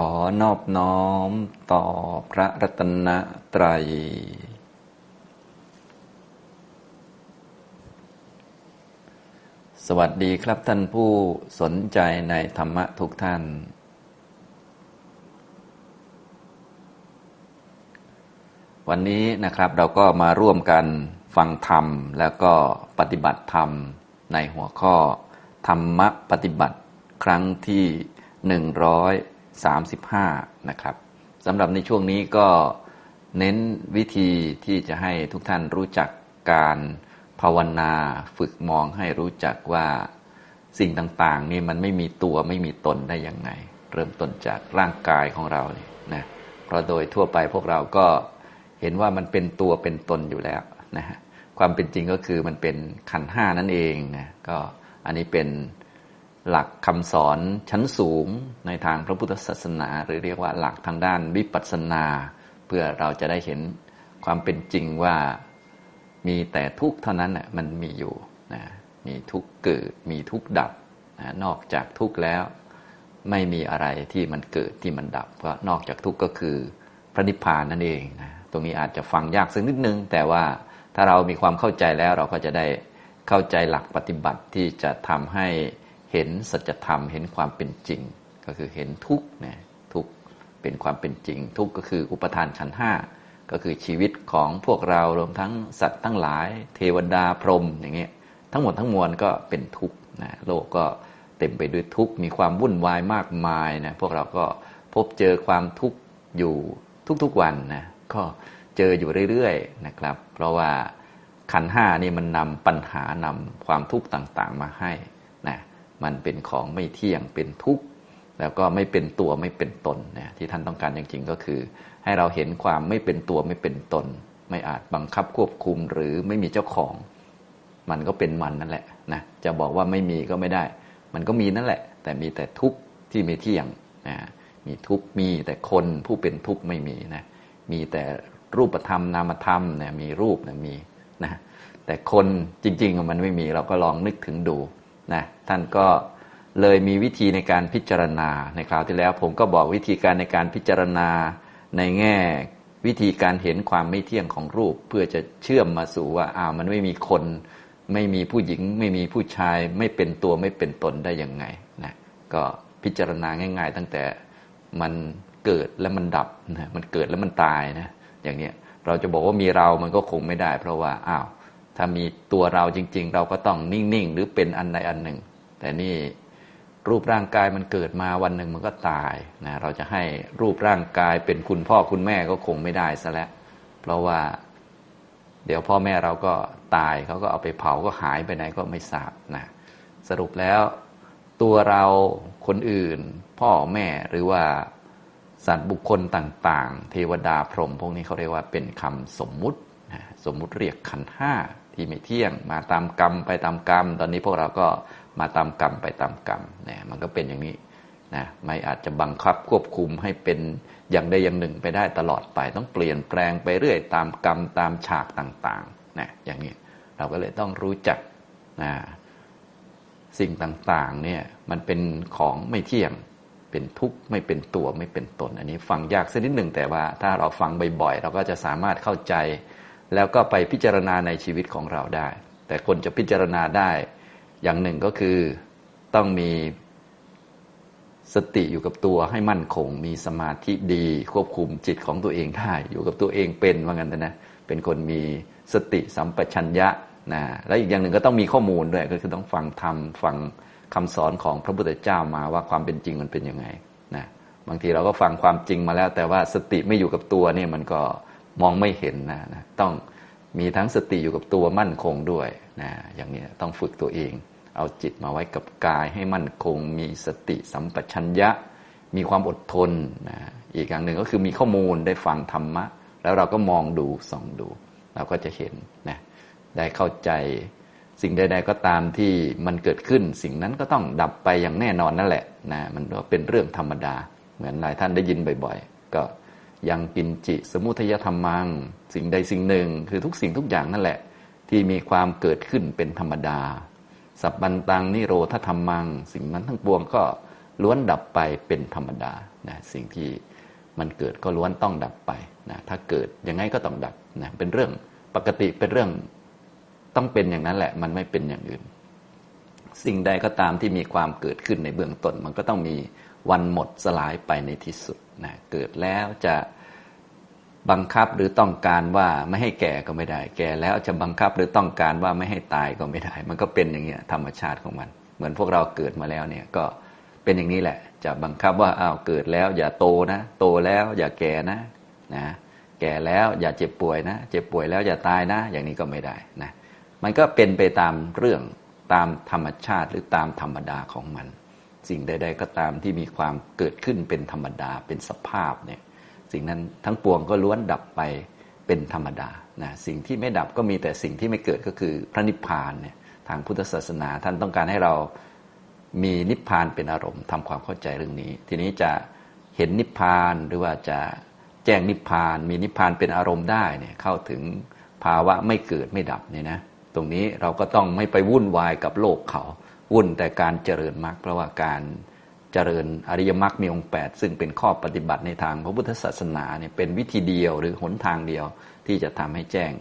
ขอนอบน้อมต่อพระรัตนตรัย สวัสดีครับท่านผู้สนใจในธรรมะทุกท่าน วันนี้นะครับเราก็มาร่วมกันฟังธรรมแล้วก็ปฏิบัติธรรมในหัวข้อ ธรรมะปฏิบัติครั้งที่หนึ่งร้อย 35 นะครับสำหรับในช่วงนี้ก็เน้นวิธีที่จะให้ทุกท่านรู้จักการภาวนาฝึกมองให้รู้จักว่าสิ่งต่างๆนี่มันไม่มีตัวไม่มีตนได้ยังไง เริ่มต้นจากร่างกายของเราเนี่ยนะเพราะโดยทั่วไปพวกเราก็เห็นว่ามันเป็นตัวเป็นตนอยู่แล้วนะฮะความเป็นจริงก็คือมันเป็นขันห้านั่นเองนะก็อันนี้เป็น หลักคำสอนชั้นสูงในทางพระพุทธศาสนา หรือเรียกว่าหลักทางด้านวิปัสสนา เพื่อเราจะได้เห็นความเป็นจริงว่ามีแต่ทุกข์เท่านั้นนะมันมีอยู่นะมีทุกข์เกิด มีทุกข์ดับนะนอกจากทุกข์แล้ว ไม่มีอะไรที่มันเกิดที่มันดับ เพราะนอกจากทุกข์ก็คือพระนิพพานนั่นเองนะตรงนี้อาจจะฟังยากสักนิดนึง แต่ว่าถ้าเรามีความเข้าใจแล้วเราก็จะได้เข้าใจหลักปฏิบัติที่จะทำให้ ห็นสัจธรรมเห็นความเป็นจริง ก็คือเห็นทุกเนี่ยทุกเป็นความเป็นจริง ทุกก็คืออุปทานขันห้าก็คือชีวิตของพวกเรารวมทั้งสัตว์ทั้งหลาย เทวดาพรหมอย่างเงี้ยทั้งหมดทั้งมวลก็เป็นทุกข์นะโลกก็เต็มไปด้วยทุกข์มีความวุ่นวายมากมายนะพวกเราก็พบเจอความทุกข์อยู่ทุกๆวันนะก็เจออยู่เรื่อยๆนะครับ เพราะว่าขันห้านี่มันนำปัญหานำความทุกข์ต่างๆมาให้ มันเป็นของไม่เที่ยงเป็นทุกข์แล้วก็ไม่เป็นตัวไม่เป็นตนเนี่ยที่ท่านต้องการจริงๆก็คือ ให้เราเห็นความไม่เป็นตัวไม่เป็นตน ไม่อาจบังคับควบคุมหรือไม่มีเจ้าของ มันก็เป็นมันนั่นแหละนะจะบอกว่าไม่มีก็ไม่ได้ มันก็มีนั่นแหละ แต่มีแต่ทุกข์ที่ไม่เที่ยงนะมีทุกข์มีแต่คนผู้เป็นทุกข์ไม่มีนะมีแต่รูปธรรมนามธรรมเนี่ยมีรูปเนี่ยมีนะแต่คนจริง ๆ มันไม่มีเราก็ลองนึกถึงดู นะท่านก็เลยมีวิธีในการพิจารณาในคราวที่แล้ว ผมก็บอกวิธีการในการพิจารณาในแง่วิธีการเห็นความไม่เที่ยงของรูป เพื่อจะเชื่อมมาสู่ว่าอ้าวมันไม่มีคน ไม่มีผู้หญิง ไม่มีผู้ชาย ไม่เป็นตัวไม่เป็นตนได้ยังไงนะก็พิจารณาง่าย ๆ ตั้งแต่มันเกิดแล้วมันดับนะมันเกิดแล้วมันตายนะอย่างนี้เราจะบอกว่ามีเรามันก็คงไม่ได้ เพราะว่าอ้าว ถ้ามีตัวเราจริง ๆ เราก็ต้องนิ่ง ๆ หรือเป็นอันใดอันหนึ่ง แต่นี่รูปร่างกายมันเกิดมาวันหนึ่งมันก็ตายนะเราจะให้รูปร่างกายเป็นคุณพ่อคุณแม่ก็คงไม่ได้ซะแล้ว เพราะว่าเดี๋ยวพ่อแม่เราก็ตายเขาก็เอาไปเผาก็หายไปไหนก็ไม่ทราบนะสรุปแล้วตัวเราคนอื่น พ่อแม่หรือว่าสัตว์บุคคลต่าง ๆ เทวดาพรหมพวกนี้เขาเรียกว่าเป็นคำสมมุติสมมุติเรียกขันห้า ที่ไม่เที่ยง มาตามกรรมไปตามกรรม ตอนนี้พวกเราก็มาตามกรรมไปตามกรรมเนี่ยมันก็เป็นอย่างนี้นะไม่อาจจะบังคับควบคุมให้เป็นอย่างใดอย่างหนึ่งไปได้ตลอดไป ต้องเปลี่ยนแปลงไปเรื่อยตามกรรมตามฉากต่างๆนะอย่างนี้เราก็เลยต้องรู้จักนะสิ่งต่างๆเนี่ยมันเป็นของไม่เที่ยงเป็นทุกข์ไม่เป็นตัวไม่เป็นตน อันนี้ฟังยากสักนิดหนึ่งแต่ว่าถ้าเราฟังบ่อยๆ เราก็จะสามารถเข้าใจ แล้วก็ไปพิจารณาในชีวิตของเราได้ แต่คนจะพิจารณาได้อย่างหนึ่งก็คือต้องมีสติอยู่กับตัวให้มั่นคง มีสมาธิดี ควบคุมจิตของตัวเองได้อยู่กับตัวเองเป็นว่างั้นนะเป็นคนมีสติสัมปชัญญะนะแล้วอีกอย่างหนึ่งก็ต้องมีข้อมูลด้วยก็คือต้องฟังธรรมฟังคำสอนของพระพุทธเจ้ามาว่าความเป็นจริงมันเป็นยังไงนะบางทีเราก็ฟังความจริงมาแล้ว แต่ว่าสติไม่อยู่กับตัวเนี่ยมันก็ มองไม่เห็นนะนะต้องมีทั้งสติอยู่กับตัวมั่นคงด้วยนะอย่างนี้ต้องฝึกตัวเอง เอาจิตมาไว้กับกายให้มั่นคง มีสติสัมปชัญญะ มีความอดทนนะอีกอย่างหนึ่งก็คือมีข้อมูลได้ฟังธรรมะ แล้วเราก็มองดูส่องดู เราก็จะเห็นนะได้เข้าใจสิ่งใด ๆ ก็ตามที่มันเกิดขึ้น สิ่งนั้นก็ต้องดับไปอย่างแน่นอนนั่นแหละนะมันก็เป็นเรื่องธรรมดา เหมือนหลายท่านได้ยินบ่อย ๆ ก็ ยังกินจิสมุทยธรรมัง สิ่งใดสิ่งหนึ่ง คือทุกสิ่งทุกอย่างนั่นแหละ ที่มีความเกิดขึ้นเป็นธรรมดา สับบันตังนิโรธธรรมัง สิ่งนั้นทั้งปวงก็ล้วนดับไปเป็นธรรมดานะสิ่งที่มันเกิดก็ล้วนต้องดับไปนะถ้าเกิดยังไงก็ต้องดับนะเป็นเรื่องปกติเป็นเรื่องต้องเป็นอย่างนั้นแหละ มันไม่เป็นอย่างอื่น สิ่งใดก็ตามที่มีความเกิดขึ้นในเบื้องต้น มันก็ต้องมีวันหมดสลายไปในที่สุด นะเกิดแล้วจะบังคับหรือต้องการว่าไม่ให้แก่ก็ไม่ได้ แก่แล้วจะบังคับหรือต้องการว่าไม่ให้ตายก็ไม่ได้ มันก็เป็นอย่างเงี้ยธรรมชาติของมัน เหมือนพวกเราเกิดมาแล้วเนี่ยก็เป็นอย่างนี้แหละ จะบังคับว่าอ้าวเกิดแล้ว อย่าโตนะ โตแล้วอย่าแก่นะนะแก่แล้วอย่าเจ็บป่วยนะ เจ็บป่วยแล้วอย่าตายนะ อย่างนี้ก็ไม่ได้นะมันก็เป็นไปตามเรื่องตามธรรมชาติหรือตามธรรมดาของมัน สิ่งใด ๆ ก็ตามที่มีความเกิดขึ้นเป็นธรรมดาเป็นสภาพเนี่ยสิ่งนั้นทั้งปวงก็ล้วนดับไปเป็นธรรมดานะสิ่งที่ไม่ดับก็มีแต่สิ่งที่ไม่เกิดก็คือพระนิพพานเนี่ยทางพุทธศาสนาท่านต้องการให้เรามีนิพพานเป็นอารมณ์ทำความเข้าใจเรื่องนี้ ทีนี้จะเห็นนิพพานหรือว่าจะแจ้งนิพพาน มีนิพพานเป็นอารมณ์ได้เนี่ยเข้าถึงภาวะไม่เกิดไม่ดับเนี่ยนะตรงนี้เราก็ต้องไม่ไปวุ่นวายกับโลกเขา วุ่นแต่การเจริญมรรคเพราะว่าการเจริญอริยมรรคมีองค์8ซึ่งเป็นข้อปฏิบัติในทางพระพุทธศาสนาเนี่ยเป็นวิธีเดียวหรือหนทางเดียวที่จะทำให้แจ้ง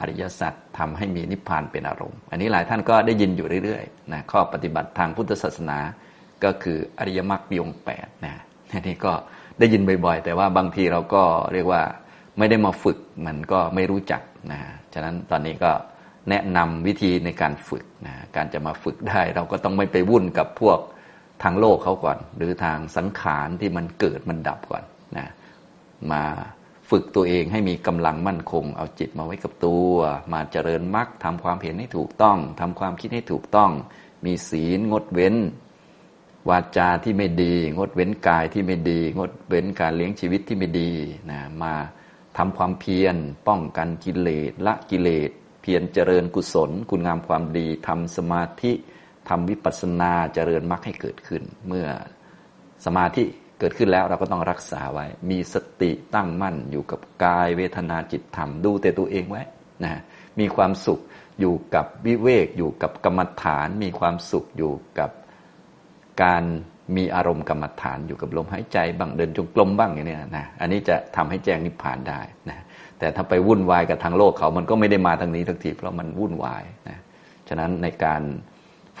อริยสัจทำให้มีนิพพานเป็นอารมณ์ อันนี้หลายท่านก็ได้ยินอยู่เรื่อยๆนะข้อปฏิบัติทางพุทธศาสนาก็คืออริยมรรคมีองค์แปดนะนี่ก็ได้ยินบ่อยๆ แต่ว่าบางทีเราก็เรียกว่าไม่ได้มาฝึกมันก็ไม่รู้จักนะฉะนั้นตอนนี้ก็ แนะนำวิธีในการฝึกนะการจะมาฝึกได้ เราก็ต้องไม่ไปวุ่นกับพวกทางโลกเขาก่อน หรือทางสังขารที่มันเกิดมันดับก่อนนะมาฝึกตัวเองให้มีกำลังมั่นคง เอาจิตมาไว้กับตัว มาเจริญมรรคทำความเห็นให้ถูกต้องทำความคิดให้ถูกต้อง มีศีลงดเว้น วาจาที่ไม่ดี งดเว้นกายที่ไม่ดี งดเว้นการเลี้ยงชีวิตที่ไม่ดีนะมาทำความเพียรป้องกันกิเลสละกิเลส เพียรเจริญกุศล คุณงามความดีทำสมาธิทำวิปัสสนาเจริญมรรคให้เกิดขึ้น เมื่อสมาธิเกิดขึ้นแล้วเราก็ต้องรักษาไว้ มีสติตั้งมั่นอยู่กับกายเวทนาจิตธรรมดูแต่ตัวเองไว้นะมีความสุขอยู่กับวิเวกอยู่กับกรรมฐาน มีความสุขอยู่กับการมีอารมณ์กรรมฐานอยู่กับลมหายใจบ้างเดินจงกรมบ้างอย่างนี้นะอันนี้จะทำให้แจ้งนิพพานได้นะ แต่ถ้าไปวุ่นวายกับทางโลกเขามันก็ไม่ได้มาทางนี้ทักทีเพราะมันวุ่นวายนะฉะนั้นในการ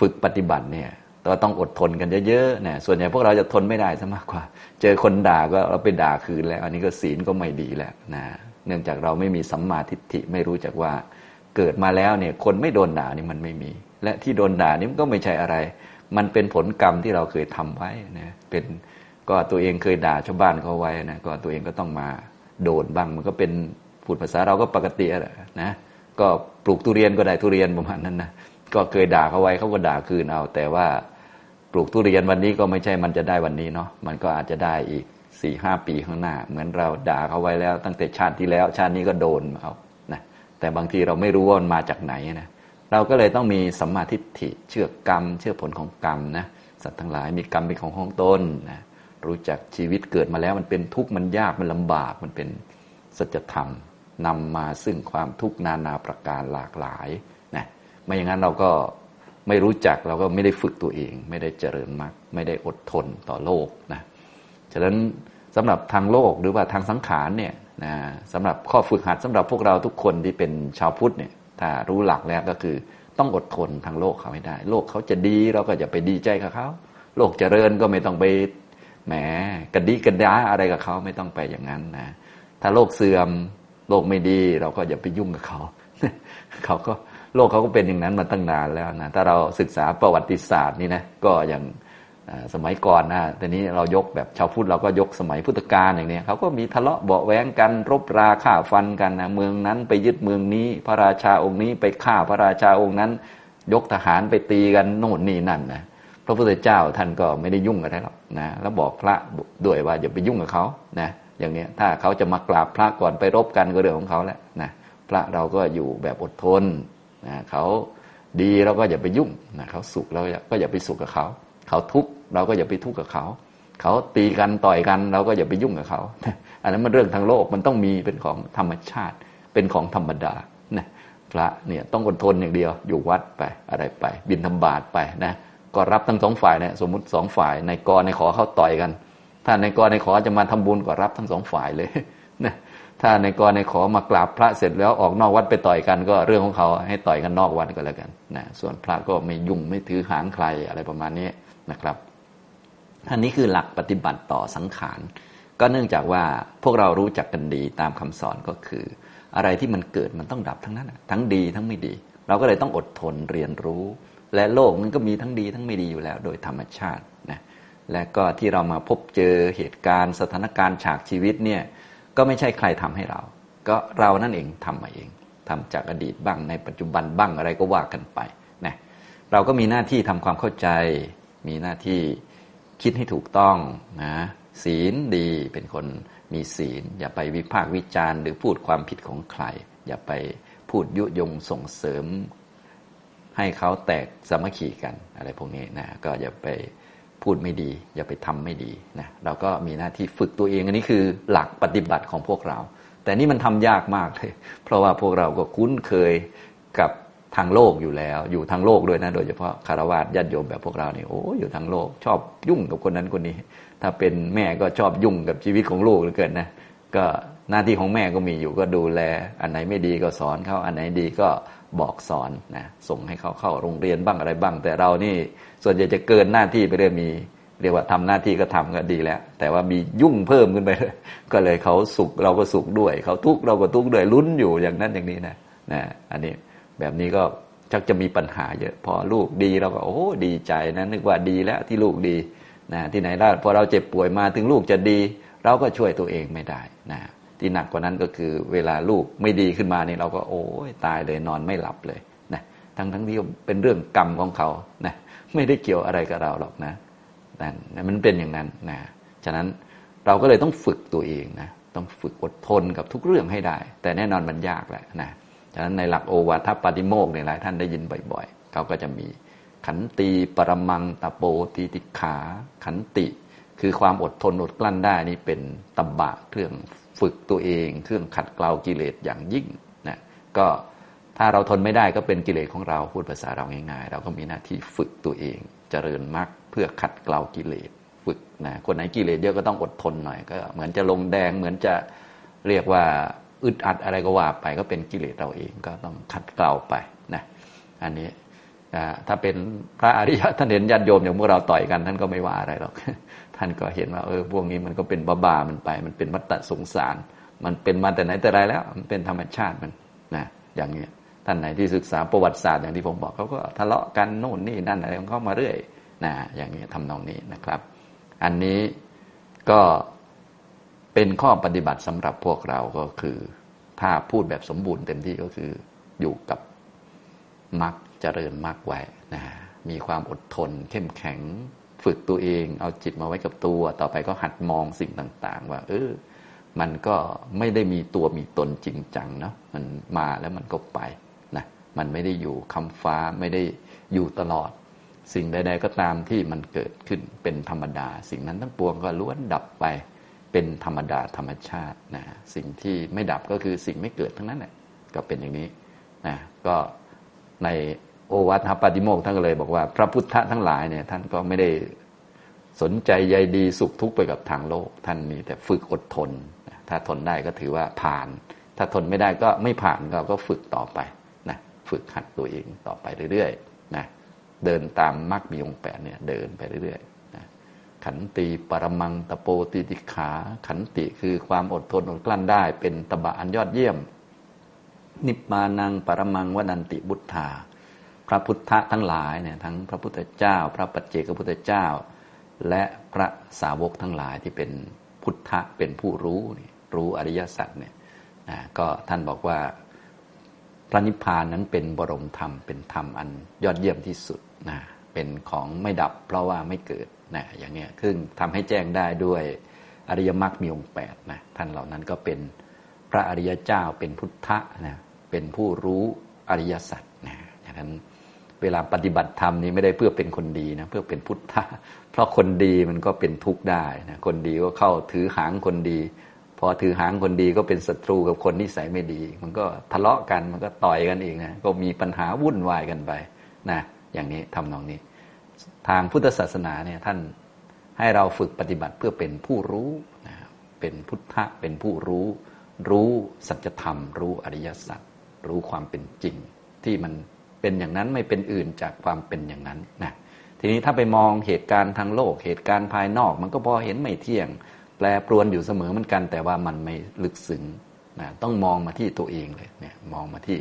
ฝึกปฏิบัติเนี่ยก็ต้องอดทนกันเยอะๆนะส่วนใหญ่พวกเราจะทนไม่ได้ซะมากกว่า เจอคนด่าก็เราไปด่าคืนแล้ว อันนี้ก็ศีลก็ไม่ดีแล้วนะเนื่องจากเราไม่มีสัมมาทิฏฐิไม่รู้จักว่าเกิดมาแล้วเนี่ยคนไม่โดนด่านี่มันไม่มี และที่โดนด่านี่มันก็ไม่ใช่อะไร มันเป็นผลกรรมที่เราเคยทำไว้นะเป็นก็ตัวเองเคยด่าชาวบ้านเขาไว้นะก็ตัวเองก็ต้องมาโดนบ้างมันก็เป็น พูดภาษาเราก็ปกติแหละนะ ก็ปลูกทุเรียนก็ได้ทุเรียนประมาณนั้นนะก็เคยด่าเขาไว้เขาก็ด่าคืนเอา แต่ว่าปลูกทุเรียนวันนี้ก็ไม่ใช่มันจะได้วันนี้เนาะมันก็อาจจะได้อีกสี่ห้าปีข้างหน้า เหมือนเราด่าเขาไว้แล้ว ตั้งแต่ชาติที่แล้ว ชาตินี้ก็โดนเอานะแต่บางทีเราไม่รู้ว่ามันมาจากไหนนะเราก็เลยต้องมีสัมมาทิฏฐิเชื่อกรรม เชื่อผลของกรรมนะสัตว์ทั้งหลายมีกรรมเป็นของของตนนะรู้จักชีวิตเกิดมาแล้วมันเป็นทุกข์มันยากมันลำบากมันเป็นสัจธรรม นำมาซึ่งความทุกข์นานาประการหลากหลายนะไม่อย่างนั้นเราก็ไม่รู้จักเราก็ไม่ได้ฝึกตัวเอง ไม่ได้เจริญมรรคไม่ได้อดทนต่อโลกนะฉะนั้นสำหรับทางโลกหรือว่าทางสังขารเนี่ยนะสำหรับข้อฝึกหัดสำหรับพวกเราทุกคนที่เป็นชาวพุทธเนี่ยถ้ารู้หลักแล้วก็คือต้องอดทนทางโลกเขาไม่ได้ โลกเขาจะดีเราก็อย่าไปดีใจกับเขาโลกเจริญก็ไม่ต้องไปแหมกระดิกระดาอะไรกับเขาไม่ต้องไปอย่างนั้นนะถ้าโลกเสื่อม โลกไม่ดี เราก็อย่าไปยุ่งกับเขาเขาก็โลกเขาก็เป็นอย่างนั้นมาตั้งนานแล้วนะถ้าเราศึกษาประวัติศาสตร์นี่นะก็อย่างสมัยก่อนนะแต่นี้เรายกแบบชาวพุทธเราก็ยกสมัยพุทธกาลอย่างนี้เขาก็มีทะเลาะเบาแหวงกันรบราฆ่าฟันกันนะเมืองนั้นไปยึดเมืองนี้ พระราชาองค์นี้ไปฆ่าพระราชาองค์นั้น ยกทหารไปตีกันโน่นนี่นั่นนะพระพุทธเจ้าท่านก็ไม่ได้ยุ่งอะไรหรอกนะแล้วบอกพระด้วยว่าอย่าไปยุ่งกับเขานะ อย่างนี้ถ้าเขาจะมากราบพระก่อนไปรบกันก็เรื่องของเขาแหละนะพระเราก็อยู่แบบอดทนนะเขาดีเราก็อย่าไปยุ่งนะเขาสุขเราก็อย่าไปสุขกับเขา เขาทุกข์เราก็อย่าไปทุกข์กับเขา เขาตีกันต่อยกันเราก็อย่าไปยุ่งกับเขาอันนั้นมันเรื่องทางโลกมันต้องมีเป็นของธรรมชาติ เป็นของธรรมดานะพระเนี่ยต้องอดทนอย่างเดียว อยู่วัดไปอะไรไป บินธรรมบาตไปนะก็รับทั้งสองฝ่ายเนี่ยสมมติสองฝ่ายในกรในขอเขาต่อยกัน ถ้าในกรในขอจะมาทำบุญก็รับทั้งสองฝ่ายเลยนะถ้าในกรในขอมากราบพระเสร็จแล้วออกนอกวัดไปต่อยกันก็เรื่องของเขาให้ต่อยกันนอกวัดก็แล้วกันนะส่วนพระก็ไม่ยุ่งไม่ถือหางใครอะไรประมาณนี้นะครับ อันนี้คือหลักปฏิบัติต่อสังขารก็เนื่องจากว่าพวกเรารู้จักกันดีตามคำสอนก็คือ อะไรที่มันเกิดมันต้องดับทั้งนั้นทั้งดีทั้งไม่ดี เราก็เลยต้องอดทนเรียนรู้ และโลกมันก็มีทั้งดีทั้งไม่ดีอยู่แล้ว โดยธรรมชาติ และก็ที่เรามาพบเจอเหตุการณ์ สถานการณ์ฉากชีวิตเนี่ยก็ไม่ใช่ใครทำให้เรา ก็เรานั่นเองทำมาเองทำจากอดีตบ้างในปัจจุบันบ้างอะไรก็ว่ากันไปนะเราก็มีหน้าที่ทำความเข้าใจ มีหน้าที่คิดให้ถูกต้องนะศีลดีเป็นคนมีศีล อย่าไปวิพากษ์วิจารณ์หรือพูดความผิดของใคร อย่าไปพูดยุยงส่งเสริม ให้เขาแตกสามัคคีกันอะไรพวกนี้นะก็อย่าไป พูดไม่ดี อย่าไปทำไม่ดีนะเราก็มีหน้าที่ฝึกตัวเองอันนี้คือหลักปฏิบัติของพวกเรา แต่นี่มันทำยากมากเลย เพราะว่าพวกเราก็คุ้นเคยกับทางโลกอยู่แล้ว อยู่ทางโลกด้วยนะ โดยเฉพาะคารวะญาติโยมแบบพวกเราเนี่ยโอ้อยู่ทางโลก ชอบยุ่งกับคนนั้นคนนี้ ถ้าเป็นแม่ก็ชอบยุ่งกับชีวิตของลูกเหลือเกินนะก็หน้าที่ของแม่ก็มีอยู่ก็ดูแล อันไหนไม่ดีก็สอนเขาอันไหนดีก็ บอกสอนนะส่งให้เขาเข้าโรงเรียนบ้างอะไรบ้าง แต่เรานี่ส่วนใหญ่จะเกินหน้าที่ไปเรื่อยมี เรียกว่าทำหน้าที่ก็ทำก็ดีแล้ว แต่ว่ามียุ่งเพิ่มขึ้นไปเลยก็เลยเขาสุขเราก็สุขด้วย เขาทุกข์เราก็ทุกข์ด้วยลุ้นอยู่อย่างนั้นอย่างนี้นะนะอันนี้แบบนี้ก็ชักจะมีปัญหาเยอะ พอลูกดีเราก็โอ้ดีใจนะนึกว่าดีแล้วที่ลูกดีนะที่ไหนได้พอเราเจ็บป่วยมาถึงลูกจะดี เราก็ช่วยตัวเองไม่ได้นะ ที่หนักกว่านั้นก็คือเวลาลูกไม่ดีขึ้นมาเนี่ยเราก็โอ้ยตายเลยนอนไม่หลับเลยนะทั้งทั้งที่เป็นเรื่องกรรมของเขานะไม่ได้เกี่ยวอะไรกับเราหรอกนะนั่นมันเป็นอย่างนั้นนะฉะนั้นเราก็เลยต้องฝึกตัวเองนะต้องฝึกอดทนกับทุกเรื่องให้ได้ แต่แน่นอนมันยากแหละนะฉะนั้นในหลักโอวาทปาติโมกในหลายท่านได้ยินบ่อยๆเขาก็จะมีขันตีปรมังตะโปตีติขา ขันติ คือความอดทนอดกลั้นได้นี่เป็นตบะเครื่อง ฝึกตัวเอง เครื่องขัดเกลากิเลสอย่างยิ่งนะก็ถ้าเราทนไม่ได้ก็เป็นกิเลสของเราพูดภาษาเราง่ายๆ เราก็มีหน้าที่ฝึกตัวเองเจริญมรรคเพื่อขัดเกลากิเลสฝึกนะคนไหนกิเลสเยอะก็ต้องอดทนหน่อยก็เหมือนจะลงแดงเหมือนจะเรียกว่าอึดอัดอะไรก็ว่าไปก็เป็นกิเลสเราเองก็ต้องขัดเกลาไปนะอันนี้ถ้าเป็นพระอริยะท่านเห็นญาติโยมอย่างพวกเราต่อยกัน ท่านก็ไม่ว่าอะไรหรอก ท่านก็เห็นว่าเออพวกนี้มันก็เป็นบ้าบามันไป มันเป็นวัฏสงสาร มันเป็นมาแต่ไหนแต่ไรแล้ว มันเป็นธรรมชาติมันนะอย่างนี้ท่านไหนที่ศึกษาประวัติศาสตร์อย่างที่ผมบอกเขาก็ทะเลาะกันโน่นนี่นั่นอะไรของเขามาเรื่อยนะอย่างนี้ทำนองนี้นะครับ อันนี้ก็เป็นข้อปฏิบัติสำหรับพวกเราก็คือ ถ้าพูดแบบสมบูรณ์เต็มที่ก็คืออยู่กับมรรคเจริญมรรคไว้นะมีความอดทนเข้มแข็ง ฝึกตัวเอง เอาจิตมาไว้กับตัว ต่อไปก็หัดมองสิ่งต่างๆ ว่า เออ มันก็ไม่ได้มีตัวมีตนจริงจังเนาะมันมาแล้วมันก็ไปนะมันไม่ได้อยู่คำฟ้าไม่ได้อยู่ตลอด สิ่งใด ๆ ก็ตามที่มันเกิดขึ้นเป็นธรรมดา สิ่งนั้นทั้งปวงก็ล้วนดับไปเป็นธรรมดาธรรมชาตินะสิ่งที่ไม่ดับก็คือสิ่งไม่เกิดทั้งนั้นแหละก็เป็นอย่างนี้นะก็ใน โอวัตหปาติโมกท่านก็เลยบอกว่าพระพุทธทั้งหลายเนี่ยท่านก็ไม่ได้สนใจใยดีสุขทุกข์ไปกับทางโลก ท่านมีแต่ฝึกอดทน ถ้าทนได้ก็ถือว่าผ่าน ถ้าทนไม่ได้ก็ไม่ผ่านเราก็ฝึกต่อไปนะฝึกหัดตัวเองต่อไปเรื่อยๆนะเดินตามมรรคมีองแปดเนี่ยเดินไปเรื่อยๆนะขันติปรมังตะโปติติขา ขันติคือความอดทนอดกลั้นได้ เป็นตบะอันยอดเยี่ยม นิพมานังปรมังวนันติบุตธา พระพุทธทั้งหลายเนี่ยทั้งพระพุทธเจ้า พระปัจเจกพุทธเจ้า และพระสาวกทั้งหลายที่เป็นพุทธะเป็นผู้รู้รู้อริยสัจเนี่ยนะก็ท่านบอกว่าพระนิพพานนั้นเป็นบรมธรรมเป็นธรรมอันยอดเยี่ยมที่สุดนะเป็นของไม่ดับเพราะว่าไม่เกิดนะอย่างเงี้ยซึ่งทำให้แจ้งได้ด้วยอริยมรรคมีองค์แปดนะท่านเหล่านั้นก็เป็นพระอริยเจ้าเป็นพุทธะนะเป็นผู้รู้อริยสัจนะอย่างนั้น เวลาปฏิบัติธรรมนี้ไม่ได้เพื่อเป็นคนดีนะเพื่อเป็นพุทธะเพราะคนดีมันก็เป็นทุกข์ได้นะคนดีก็เข้าถือหางคนดี พอถือหางคนดีก็เป็นศัตรูกับคนนิสัยไม่ดี มันก็ทะเลาะกันมันก็ต่อยกันเองนะก็มีปัญหาวุ่นวายกันไปนะอย่างนี้ทำนองนี้ ทางพุทธศาสนาเนี่ยท่านให้เราฝึกปฏิบัติเพื่อเป็นผู้รู้นะเป็นพุทธะเป็นผู้รู้ รู้สัจธรรม รู้อริยสัจรู้ความเป็นจริงที่มัน เป็นอย่างนั้นไม่เป็นอื่นจากความเป็นอย่างนั้นนะทีนี้ถ้าไปมองเหตุการณ์ทางโลก เหตุการณ์ภายนอก มันก็พอเห็นไม่เที่ยง แปรปรวนอยู่เสมอเหมือนกัน แต่ว่ามันไม่ลึกซึ้งนะต้องมองมาที่ตัวเองเลยเนี่ยมองมาที่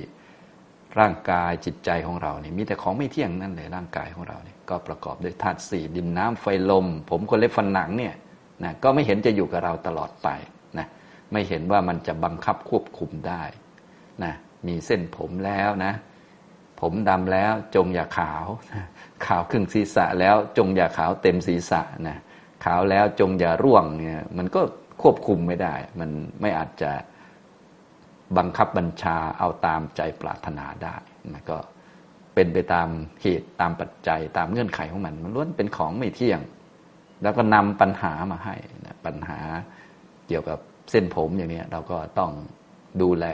ร่างกายจิตใจของเราเนี่ยมีแต่ของไม่เที่ยงนั่นเลยร่างกายของเราเนี่ยก็ประกอบด้วยธาตุสี่ดินน้ำไฟลม ผมคนเล็บฟันหนังเนี่ยนะก็ไม่เห็นจะอยู่กับเราตลอดไปนะไม่เห็นว่ามันจะบังคับควบคุมได้นะมีเส้นผมแล้วนะ ผมดำแล้วจงอย่าขาว ขาวครึ่งศีรษะแล้วจงอย่าขาวเต็มศีรษะนะขาวแล้วจงอย่าร่วงเนี่ยมันก็ควบคุมไม่ได้ มันไม่อาจจะบังคับบัญชาเอาตามใจปรารถนาได้มันก็เป็นไปตามเหตุตามปัจจัยตามเงื่อนไขของมัน มันล้วนเป็นของไม่เที่ยง แล้วก็นำปัญหามาให้นะปัญหาเกี่ยวกับเส้นผมอย่างนี้เราก็ต้องดูแล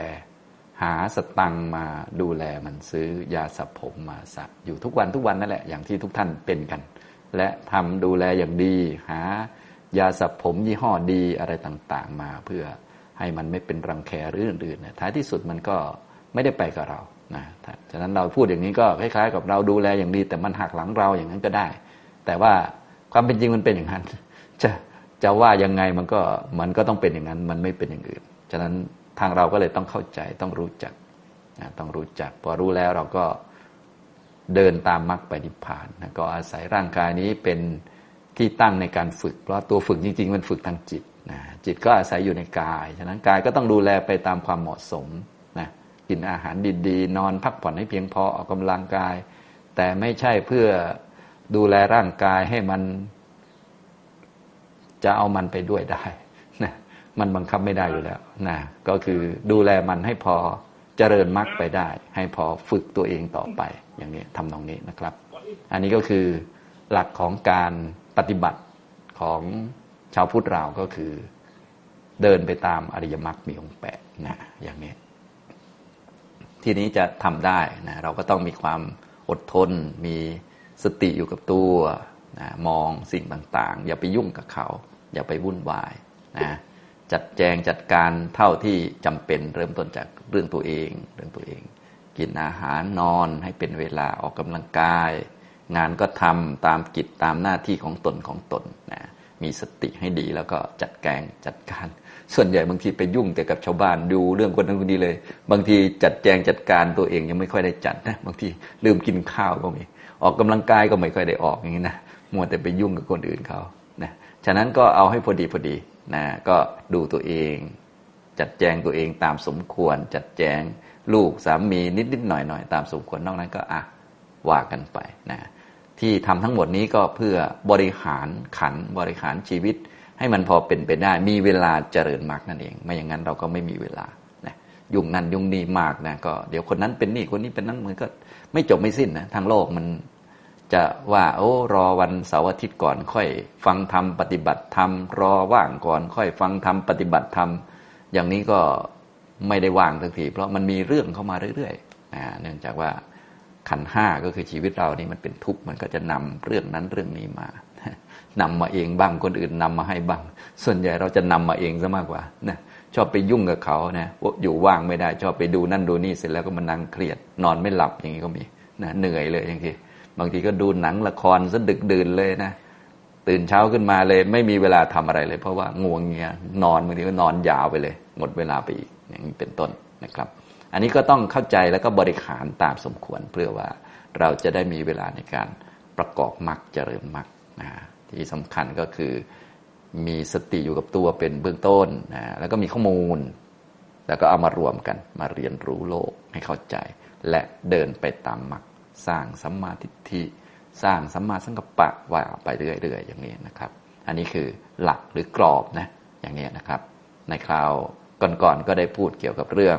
หาสตังมาดูแลมันซื้อยาสับผมมาสักอยู่ทุกวันทุกวันนั่นแหละอย่างที่ทุกท่านเป็นกัน และทำดูแลอย่างดี หายาสับผมยี่ห้อดีอะไรต่างๆ มาเพื่อให้มันไม่เป็นรังแคหรืออื่นๆนะท้ายที่สุดมันก็ไม่ได้ไปกับเรานะฉะนั้นเราพูดอย่างนี้ก็คล้ายๆ กับเราดูแลอย่างดี แต่มันหักหลังเราอย่างนั้นก็ได้ แต่ว่าความเป็นจริงมันเป็นอย่างนั้น จะจะว่ายังไงมันก็มันก็ต้องเป็นอย่างนั้น มันไม่เป็นอย่างอื่น ฉะนั้น ทางเราก็เลยต้องเข้าใจต้องรู้จักนะต้องรู้จัก พอรู้แล้วเราก็เดินตามมรรคปนิพานนะก็อาศัยร่างกายนี้เป็นที่ตั้งในการฝึก เพราะตัวฝึกจริง ๆ มันฝึกทางจิตนะจิตก็อาศัยอยู่ในกาย ฉะนั้นกายก็ต้องดูแลไปตามความเหมาะสมนะกินอาหารดีๆ นอนพักผ่อนให้เพียงพอออกกำลังกาย แต่ไม่ใช่เพื่อดูแลร่างกายให้มัน จะเอามันไปด้วยได้ มันบังคับไม่ได้อยู่แล้วนะก็คือดูแลมันให้พอเจริญมรรคไปได้ ให้พอฝึกตัวเองต่อไปอย่างนี้ทำตรงนี้นะครับ อันนี้ก็คือหลักของการปฏิบัติของชาวพุทธเราก็คือเดินไปตามอริยมรรคมีองค์แปดนะอย่างนี้ ทีนี้จะทำได้นะเราก็ต้องมีความอดทน มีสติอยู่กับตัวนะมองสิ่งต่างๆ อย่าไปยุ่งกับเขา อย่าไปวุ่นวายนะ จัดแจงจัดการเท่าที่จำเป็นเริ่มต้นจากเรื่องตัวเองเรื่องตัวเอง กินอาหารนอนให้เป็นเวลาออกกำลังกาย งานก็ทำตามกิจตามหน้าที่ของตนของตนนะมีสติให้ดีแล้วก็จัดแกงจัดการ ส่วนใหญ่บางทีไปยุ่งแต่กับชาวบ้านดูเรื่องคนนั้นคนนี้เลย บางทีจัดแจงจัดการตัวเองยังไม่ค่อยได้จัดนะบางทีลืมกินข้าวก็มีออกกำลังกายก็ไม่ค่อยได้ออกอย่างนี้นะมัวแต่ไปยุ่งกับคนอื่นเขานะฉะนั้นก็เอาให้พอดีพอดี นะก็ดูตัวเอง จัดแจงตัวเองตามสมควร จัดแจงลูกสามีนิดนิดหน่อยหน่อยตามสมควรนอกนั้นก็อะว่ากันไปนะที่ทำทั้งหมดนี้ก็เพื่อบริหารขันบริหารชีวิต ให้มันพอเป็นไปได้ มีเวลาเจริญมากนั่นเอง ไม่อย่างนั้นเราก็ไม่มีเวลานะยุ่งนั่นยุ่งนี่มากนะก็เดี๋ยวคนนั้นเป็นนี่คนนี้เป็นนั้นมันก็ไม่จบไม่สิ้นนะทางโลกมัน จะว่าโอ้รอวันเสาร์อาทิตย์ก่อนค่อย ฟังธรรมปฏิบัติธรรมรอว่างก่อนค่อย ฟังธรรมปฏิบัติธรรมอย่างนี้ก็ไม่ได้ว่างทันทีเพราะมันมีเรื่องเข้ามาเรื่อยๆเนื่องจากว่าขันห้าก็คือชีวิตเรานี่มันเป็นทุกข์มันก็จะนำเรื่องนั้นเรื่องนี้มานำมาเองบ้างคนอื่นนำมาให้บ้าง ส่วนใหญ่เราจะนำมาเองซะมากกว่านะชอบไปยุ่งกับเขานะอยู่ว่างไม่ได้ชอบไปดูนั่นดูนี่เสร็จแล้วก็มานั่งเครียด นอนไม่หลับอย่างนี้ก็มีนะเหนื่อยเลยอย่างที่ บางทีก็ดูหนังละครซะดึกดื่นเลยนะตื่นเช้าขึ้นมาเลย ไม่มีเวลาทำอะไรเลย เพราะว่าง่วงเงี้ยนอนบางทีก็นอนยาวไปเลย หมดเวลาไปอีกอย่างนี้เป็นต้นนะครับ อันนี้ก็ต้องเข้าใจแล้วก็บริหารตามสมควรเพื่อว่าเราจะได้มีเวลาในการประกอบมรรคเจริญมรรคนะที่สำคัญก็คือมีสติอยู่กับตัวเป็นเบื้องต้นนะแล้วก็มีข้อมูล แล้วก็เอามารวมกันมาเรียนรู้โลกให้เข้าใจ และเดินไปตามมรรค สร้างสัมมาทิฏฐิสร้างสัมมาสังกัปปะว่าไปเรื่อยๆอย่างนี้นะครับ อันนี้คือหลักหรือกรอบนะอย่างนี้นะครับ ในคราวก่อนๆก็ได้พูดเกี่ยวกับเรื่อง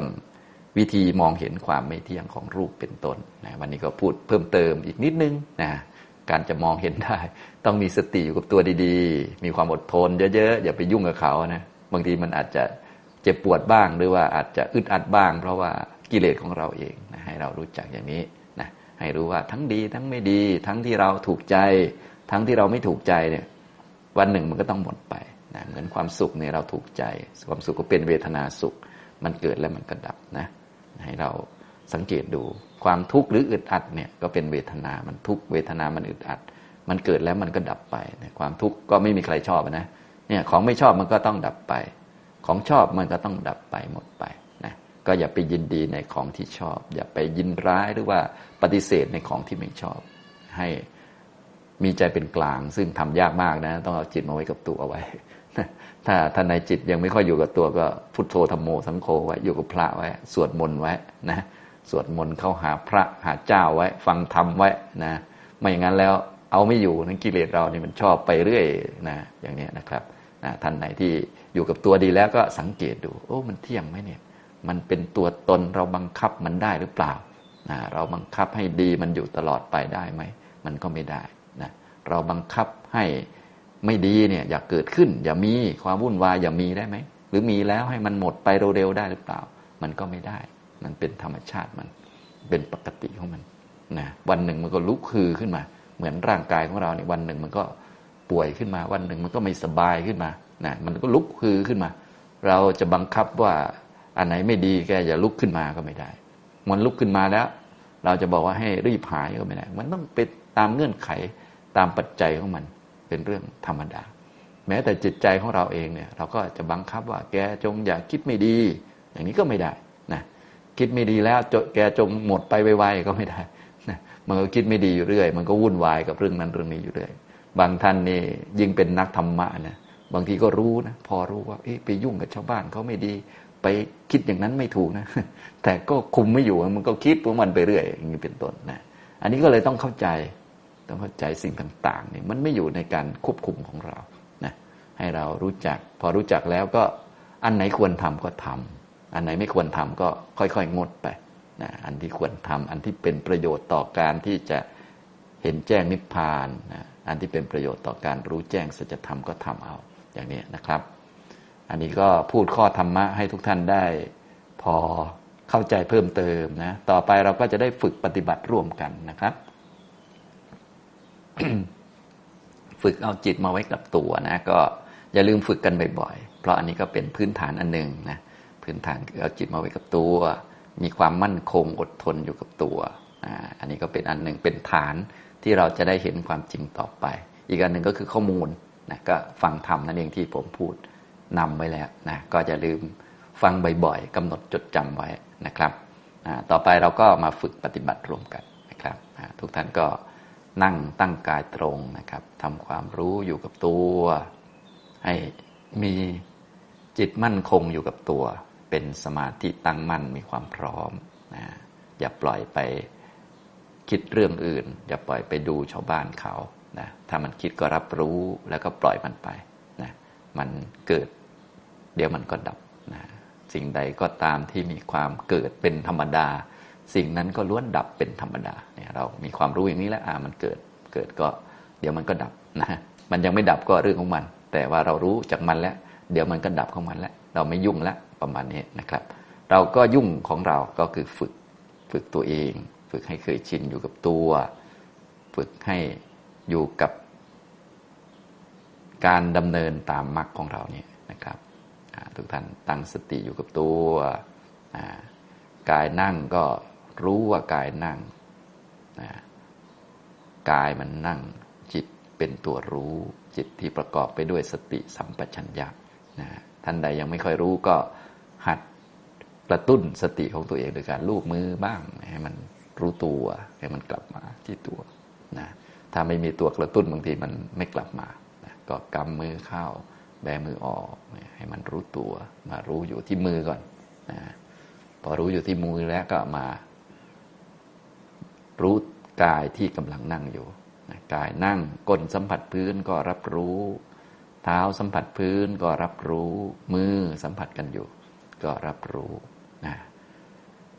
วิธีมองเห็นความไม่เที่ยงของรูปเป็นต้นนะวันนี้ก็พูดเพิ่มเติมอีกนิดนึงนะการจะมองเห็นได้ ต้องมีสติอยู่กับตัวดีๆ มีความอดทนเยอะๆอย่าไปยุ่งกับเขานะบางทีมันอาจจะเจ็บปวดบ้างหรือว่าอาจจะอึดอัดบ้าง เพราะว่ากิเลสของเราเองนะให้เรารู้จักอย่างนี้ ให้รู้ว่าทั้งดีทั้งไม่ดี ทั้งที่เราถูกใจ ทั้งที่เราไม่ถูกใจเนี่ยวันหนึ่งมันก็ต้องหมดไปนะเหมือนความสุขเนี่ยเราถูกใจ ความสุขก็เป็นเวทนาสุข มันเกิดแล้วมันก็ดับนะ ให้เราสังเกตดูความทุกข์หรืออึดอัดเนี่ยก็เป็นเวทนา มันทุกเวทนามันอึดอัด มันเกิดแล้วมันก็ดับไป ความทุกข์ก็ไม่มีใครชอบนะเนี่ยของไม่ชอบมันก็ต้องดับไป ของชอบมันก็ต้องดับไปหมดไป ก็อย่าไปยินดีในของที่ชอบ อย่าไปยินร้ายหรือว่าปฏิเสธในของที่ไม่ชอบ ให้มีใจเป็นกลาง ซึ่งทำยากมากนะ ต้องเอาจิตมาไว้กับตัวเอาไว้ ถ้าท่านในจิตยังไม่ค่อยอยู่กับตัวก็พุทโธธรรมโมสังโฆไว้อยู่กับพระไว้ สวดมนต์ไว้นะสวดมนต์เข้าหาพระหาเจ้าไว้ ฟังธรรมไว้นะไม่อย่างนั้นแล้วเอาไม่อยู่นั่นกิเลสเรานี่มันชอบไปเรื่อยนะอย่างนี้นะครับนะท่านไหนที่อยู่กับตัวดีแล้วก็สังเกตดู โอ้มันเที่ยงไหมเนี่ย มันเป็นตัวตนเราบังคับมันได้หรือเปล่านะเราบังคับให้ดีมันอยู่ตลอดไปได้ไหม มันก็ไม่ได้นะเราบังคับให้ไม่ดีเนี่ยอย่าเกิดขึ้น อย่ามีความวุ่นวายอย่ามีได้ไหม หรือมีแล้วให้มันหมดไปเร็วๆได้หรือเปล่า มันก็ไม่ได้ มันเป็นธรรมชาติมันเป็นปกติของมันนะวันหนึ่งมันก็ลุกคือขึ้นมา เหมือนร่างกายของเราเนี่ยวันหนึ่งมันก็ป่วยขึ้นมา วันหนึ่งมันก็ไม่สบายขึ้นมานะมันก็ลุกคือขึ้นมา เราจะบังคับว่า อันไหนไม่ดีแกอย่าลุกขึ้นมาก็ไม่ได้ มันลุกขึ้นมาแล้ว เราจะบอกว่าให้รีบหายก็ไม่ได้ มันต้องเป็นตามเงื่อนไขตามปัจจัยของมันเป็นเรื่องธรรมดา แม้แต่จิตใจของเราเองเนี่ย เราก็จะบังคับว่า แกจงอย่าคิดไม่ดี อย่างนี้ก็ไม่ได้นะคิดไม่ดีแล้วแกจงหมดไปไวๆก็ไม่ได้นะมันก็คิดไม่ดีอยู่เรื่อย มันก็วุ่นวายกับเรื่องนั้นเรื่องนี้อยู่เรื่อยบางท่านนี่ยิ่งเป็นนักธรรมะนะบางทีก็รู้นะพอรู้ว่าไปยุ่งกับชาวบ้านเขาไม่ดี ไปคิดอย่างนั้นไม่ถูกนะ แต่ก็คุมไม่อยู่มันก็คิดพวกมันไปเรื่อยอย่างนี้เป็นต้นนะอันนี้ก็เลยต้องเข้าใจต้องเข้าใจสิ่งต่างๆนี่มันไม่อยู่ในการควบคุมของเรานะให้เรารู้จัก พอรู้จักแล้วก็อันไหนควรทำก็ทำอันไหนไม่ควรทำก็ค่อยๆงดไปนะอันที่ควรทำอันที่เป็นประโยชน์ต่อการที่จะเห็นแจ้งนิพพานนะอันที่เป็นประโยชน์ต่อการรู้แจ้งสัจธรรมก็ทำเอาอย่างนี้นะครับ อันนี้ก็พูดข้อธรรมะให้ทุกท่านได้ พอเข้าใจเพิ่มเติมนะ ต่อไปเราก็จะได้ฝึกปฏิบัติร่วมกันนะครับ ฝึกเอาจิตมาไว้กับตัวนะ ก็อย่าลืมฝึกกันบ่อยๆ เพราะอันนี้ก็เป็นพื้นฐานอันหนึ่งนะ พื้นฐานเอาจิตมาไว้กับตัว มีความมั่นคงอดทนอยู่กับตัวอันนี้ก็เป็นอันหนึ่งเป็นฐานที่เราจะได้เห็นความจริงต่อไป อีกอันหนึ่งก็คือข้อมูลนะก็ฟังธรรมนั่นเองที่ผมพูด นำไว้แล้วนะก็จะลืมฟังบ่อยๆกำหนดจดจำไว้นะครับ ต่อไปเราก็มาฝึกปฏิบัติรวมกันนะครับทุกท่านก็นั่งตั้งกายตรงนะครับทำความรู้อยู่กับตัว ให้มีจิตมั่นคงอยู่กับตัว เป็นสมาธิตั้งมั่นมีความพร้อมนะอย่าปล่อยไปคิดเรื่องอื่น อย่าปล่อยไปดูชาวบ้านเขานะถ้ามันคิดก็รับรู้แล้วก็ปล่อยมันไปนะมันเกิด เดี๋ยวมันก็ดับนะสิ่งใดก็ตามที่มีความเกิดเป็นธรรมดา สิ่งนั้นก็ล้วนดับเป็นธรรมดาเนี่ยเรามีความรู้อย่างนี้แล้วอ่ามันเกิดเกิดก็เดี๋ยวมันก็ดับนะมันยังไม่ดับก็เรื่องของมัน แต่ว่าเรารู้จากมันแล้ว เดี๋ยวมันก็ดับของมันแล้ว เราไม่ยุ่งแล้วประมาณนี้นะครับ เราก็ยุ่งของเราก็คือฝึกฝึกตัวเอง ฝึกให้เคยชินอยู่กับตัว ฝึกให้อยู่กับการดำเนินตามมรรคของเราเนี่ยนะครับ ทุกท่านตั้งสติอยู่กับตัวกายนั่งก็รู้ว่ากายนั่งกายมันนั่ง จิตเป็นตัวรู้ จิตที่ประกอบไปด้วยสติสัมปชัญญะนะท่านใดยังไม่ค่อยรู้ก็หัดกระตุ้นสติของตัวเองโดยการลูบมือบ้าง ให้มันรู้ตัวให้มันกลับมาที่ตัวนะถ้าไม่มีตัวกระตุ้นบางทีมันไม่กลับมานะก็กำมือเข้า แบมือออกให้มันรู้ตัว มารู้อยู่ที่มือก่อนนะพอรู้อยู่ที่มือแล้วก็มา รู้กายที่กำลังนั่งอยู่นะกายนั่งก้นสัมผัสพื้นก็รับรู้ เท้าสัมผัสพื้นก็รับรู้มือสัมผัสกันอยู่ ก็รับรู้นะ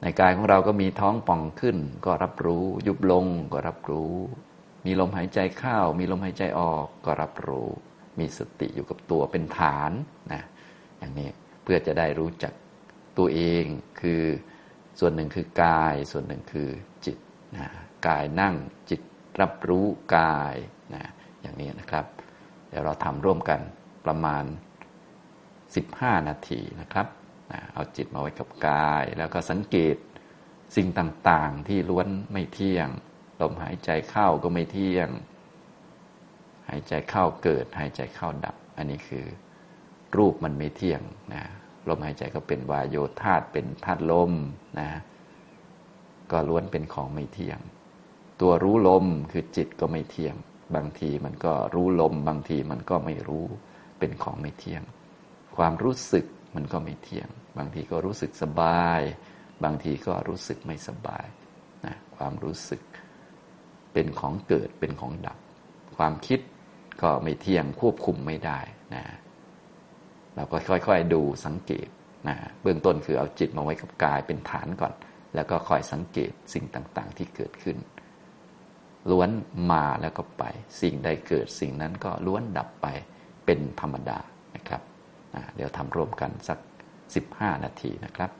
ในกายของเราก็มีท้องป่องขึ้น ก็รับรู้ ยุบลงก็รับรู้ มีลมหายใจเข้ามีลมหายใจออกก็รับรู้ มีสติอยู่กับตัวเป็นฐานนะอย่างนี้เพื่อจะได้รู้จักตัวเองคือส่วนหนึ่งคือกาย ส่วนหนึ่งคือจิตนะกายนั่งจิตรับรู้กายนะอย่างนี้นะครับ เดี๋ยวเราทำร่วมกันประมาณ 15 นาทีนะครับนะเอาจิตมาไว้กับกาย แล้วก็สังเกตสิ่งต่างๆ ที่ล้วนไม่เที่ยงลมหายใจเข้าก็ไม่เที่ยง หายใจเข้าเกิด หายใจเข้าดับ อันนี้คือรูปมันไม่เที่ยงนะลมหายใจก็เป็นวายโยธาตเป็นธาตุลมนะก็ล้วนเป็นของไม่เที่ยง ตัวรู้ลมคือจิตก็ไม่เที่ยง บางทีมันก็รู้ลม บางทีมันก็ไม่รู้เป็นของไม่เที่ยง ความรู้สึกมันก็ไม่เที่ยง บางทีก็รู้สึกสบาย บางทีก็รู้สึกไม่สบายนะความรู้สึกเป็นของเกิดเป็นของดับ ความคิด ก็ไม่เที่ยงควบคุมไม่ได้นะเราก็ค่อยๆดูสังเกตนะเบื้องต้นคือเอาจิตมาไว้กับกายเป็นฐานก่อน แล้วก็คอยสังเกตสิ่งต่างๆ ที่เกิดขึ้น ล้วนมาแล้วก็ไป สิ่งใดเกิดสิ่งนั้นก็ล้วนดับไปเป็นธรรมดานะครับเดี๋ยวทำร่วมกันสัก 15 นาทีนะครับ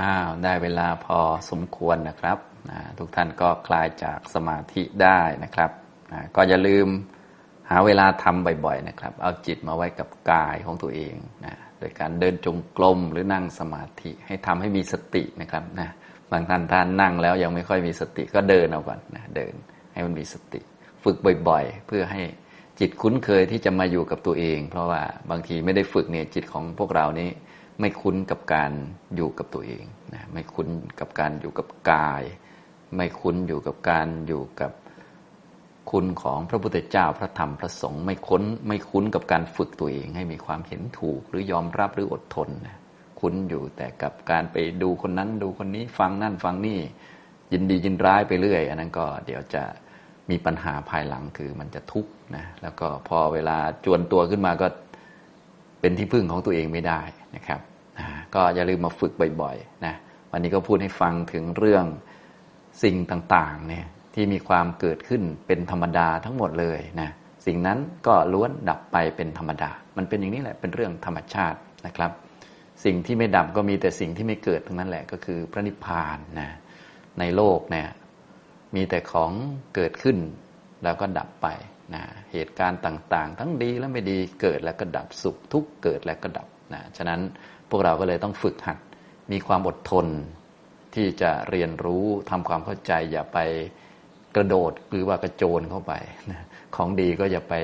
อ้าวได้เวลาพอสมควรนะครับ ทุกท่านก็คลายจากสมาธิได้นะครับ ก็อย่าลืมหาเวลาทำบ่อยๆนะครับ เอาจิตมาไว้กับกายของตัวเองนะโดยการเดินจงกรมหรือนั่งสมาธิให้ทำให้มีสตินะครับนะบางท่านท่านนั่งแล้วยังไม่ค่อยมีสติก็เดินเอาก่อนนะเดินให้มันมีสติ ฝึกบ่อยๆ เพื่อให้จิตคุ้นเคยที่จะมาอยู่กับตัวเอง เพราะว่าบางทีไม่ได้ฝึกเนี่ยจิตของพวกเรานี้ ไม่คุ้นกับการอยู่กับตัวเองนะไม่คุ้นกับการอยู่กับกาย ไม่คุ้นอยู่กับการอยู่กับคุณของพระพุทธเจ้าพระธรรมพระสงฆ์ไม่ค้นไม่คุ้นกับการฝึกตัวเอง ให้มีความเห็นถูกหรือยอมรับหรืออดทนนะคุ้นอยู่แต่กับการไปดูคนนั้นดูคนนี้ฟังนั่นฟังนี่ยินดียินร้ายไปเรื่อย อันนั้นก็เดี๋ยวจะมีปัญหาภายหลังคือมันจะทุกข์นะแล้วก็พอเวลาจวนตัวขึ้นมาก็เป็นที่พึ่งของตัวเองไม่ได้ นะครับก็อย่าลืมมาฝึกบ่อยๆนะวันนี้ก็พูดให้ฟังถึงเรื่องสิ่งต่างๆเนี่ยที่มีความเกิดขึ้นเป็นธรรมดาทั้งหมดเลยนะสิ่งนั้นก็ล้วนดับไปเป็นธรรมดา มันเป็นอย่างนี้แหละเป็นเรื่องธรรมชาตินะครับ สิ่งที่ไม่ดับก็มีแต่สิ่งที่ไม่เกิดทั้งนั้นแหละก็คือพระนิพพานนะในโลกเนี่ยมีแต่ของเกิดขึ้นแล้วก็ดับไปนะเหตุการณ์ต่างๆ ทั้งดีและไม่ดีเกิดแล้วก็ดับสุขทุกเกิดแล้วก็ดับ นะฉะนั้นพวกเราก็เลยต้องฝึกหัด มีความอดทนที่จะเรียนรู้ทำความเข้าใจ อย่าไปกระโดดหรือว่ากระโจนเข้าไปนะของดีก็อย่าไป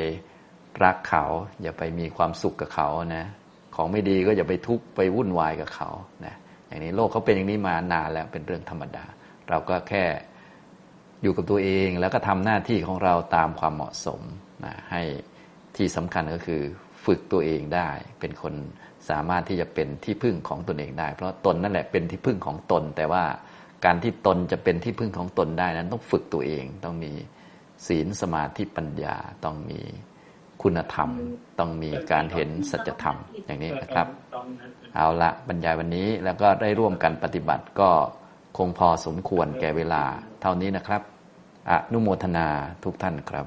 รักเขา อย่าไปมีความสุขกับเขานะของไม่ดีก็อย่าไปทุกข์ไปวุ่นวายกับเขานะอย่างนี้โลกเขาเป็นอย่างนี้มานานแล้วเป็นเรื่องธรรมดา เราก็แค่อยู่กับตัวเองแล้วก็ทำหน้าที่ของเราตามความเหมาะสมนะให้ที่สำคัญก็คือฝึกตัวเองได้เป็นคน สามารถที่จะเป็นที่พึ่งของตนเองได้ เพราะตนนั่นแหละเป็นที่พึ่งของตน แต่ว่าการที่ตนจะเป็นที่พึ่งของตนได้นั้นต้องฝึกตัวเองต้องมีศีลสมาธิปัญญาต้องมีคุณธรรม ต้องมีการเห็นสัจธรรมอย่างนี้นะครับ เอาละบรรยายวันนี้แล้วก็ได้ร่วมกันปฏิบัติก็คงพอสมควรแก่เวลา เท่านี้นะครับอนุโมทนาทุกท่านครับ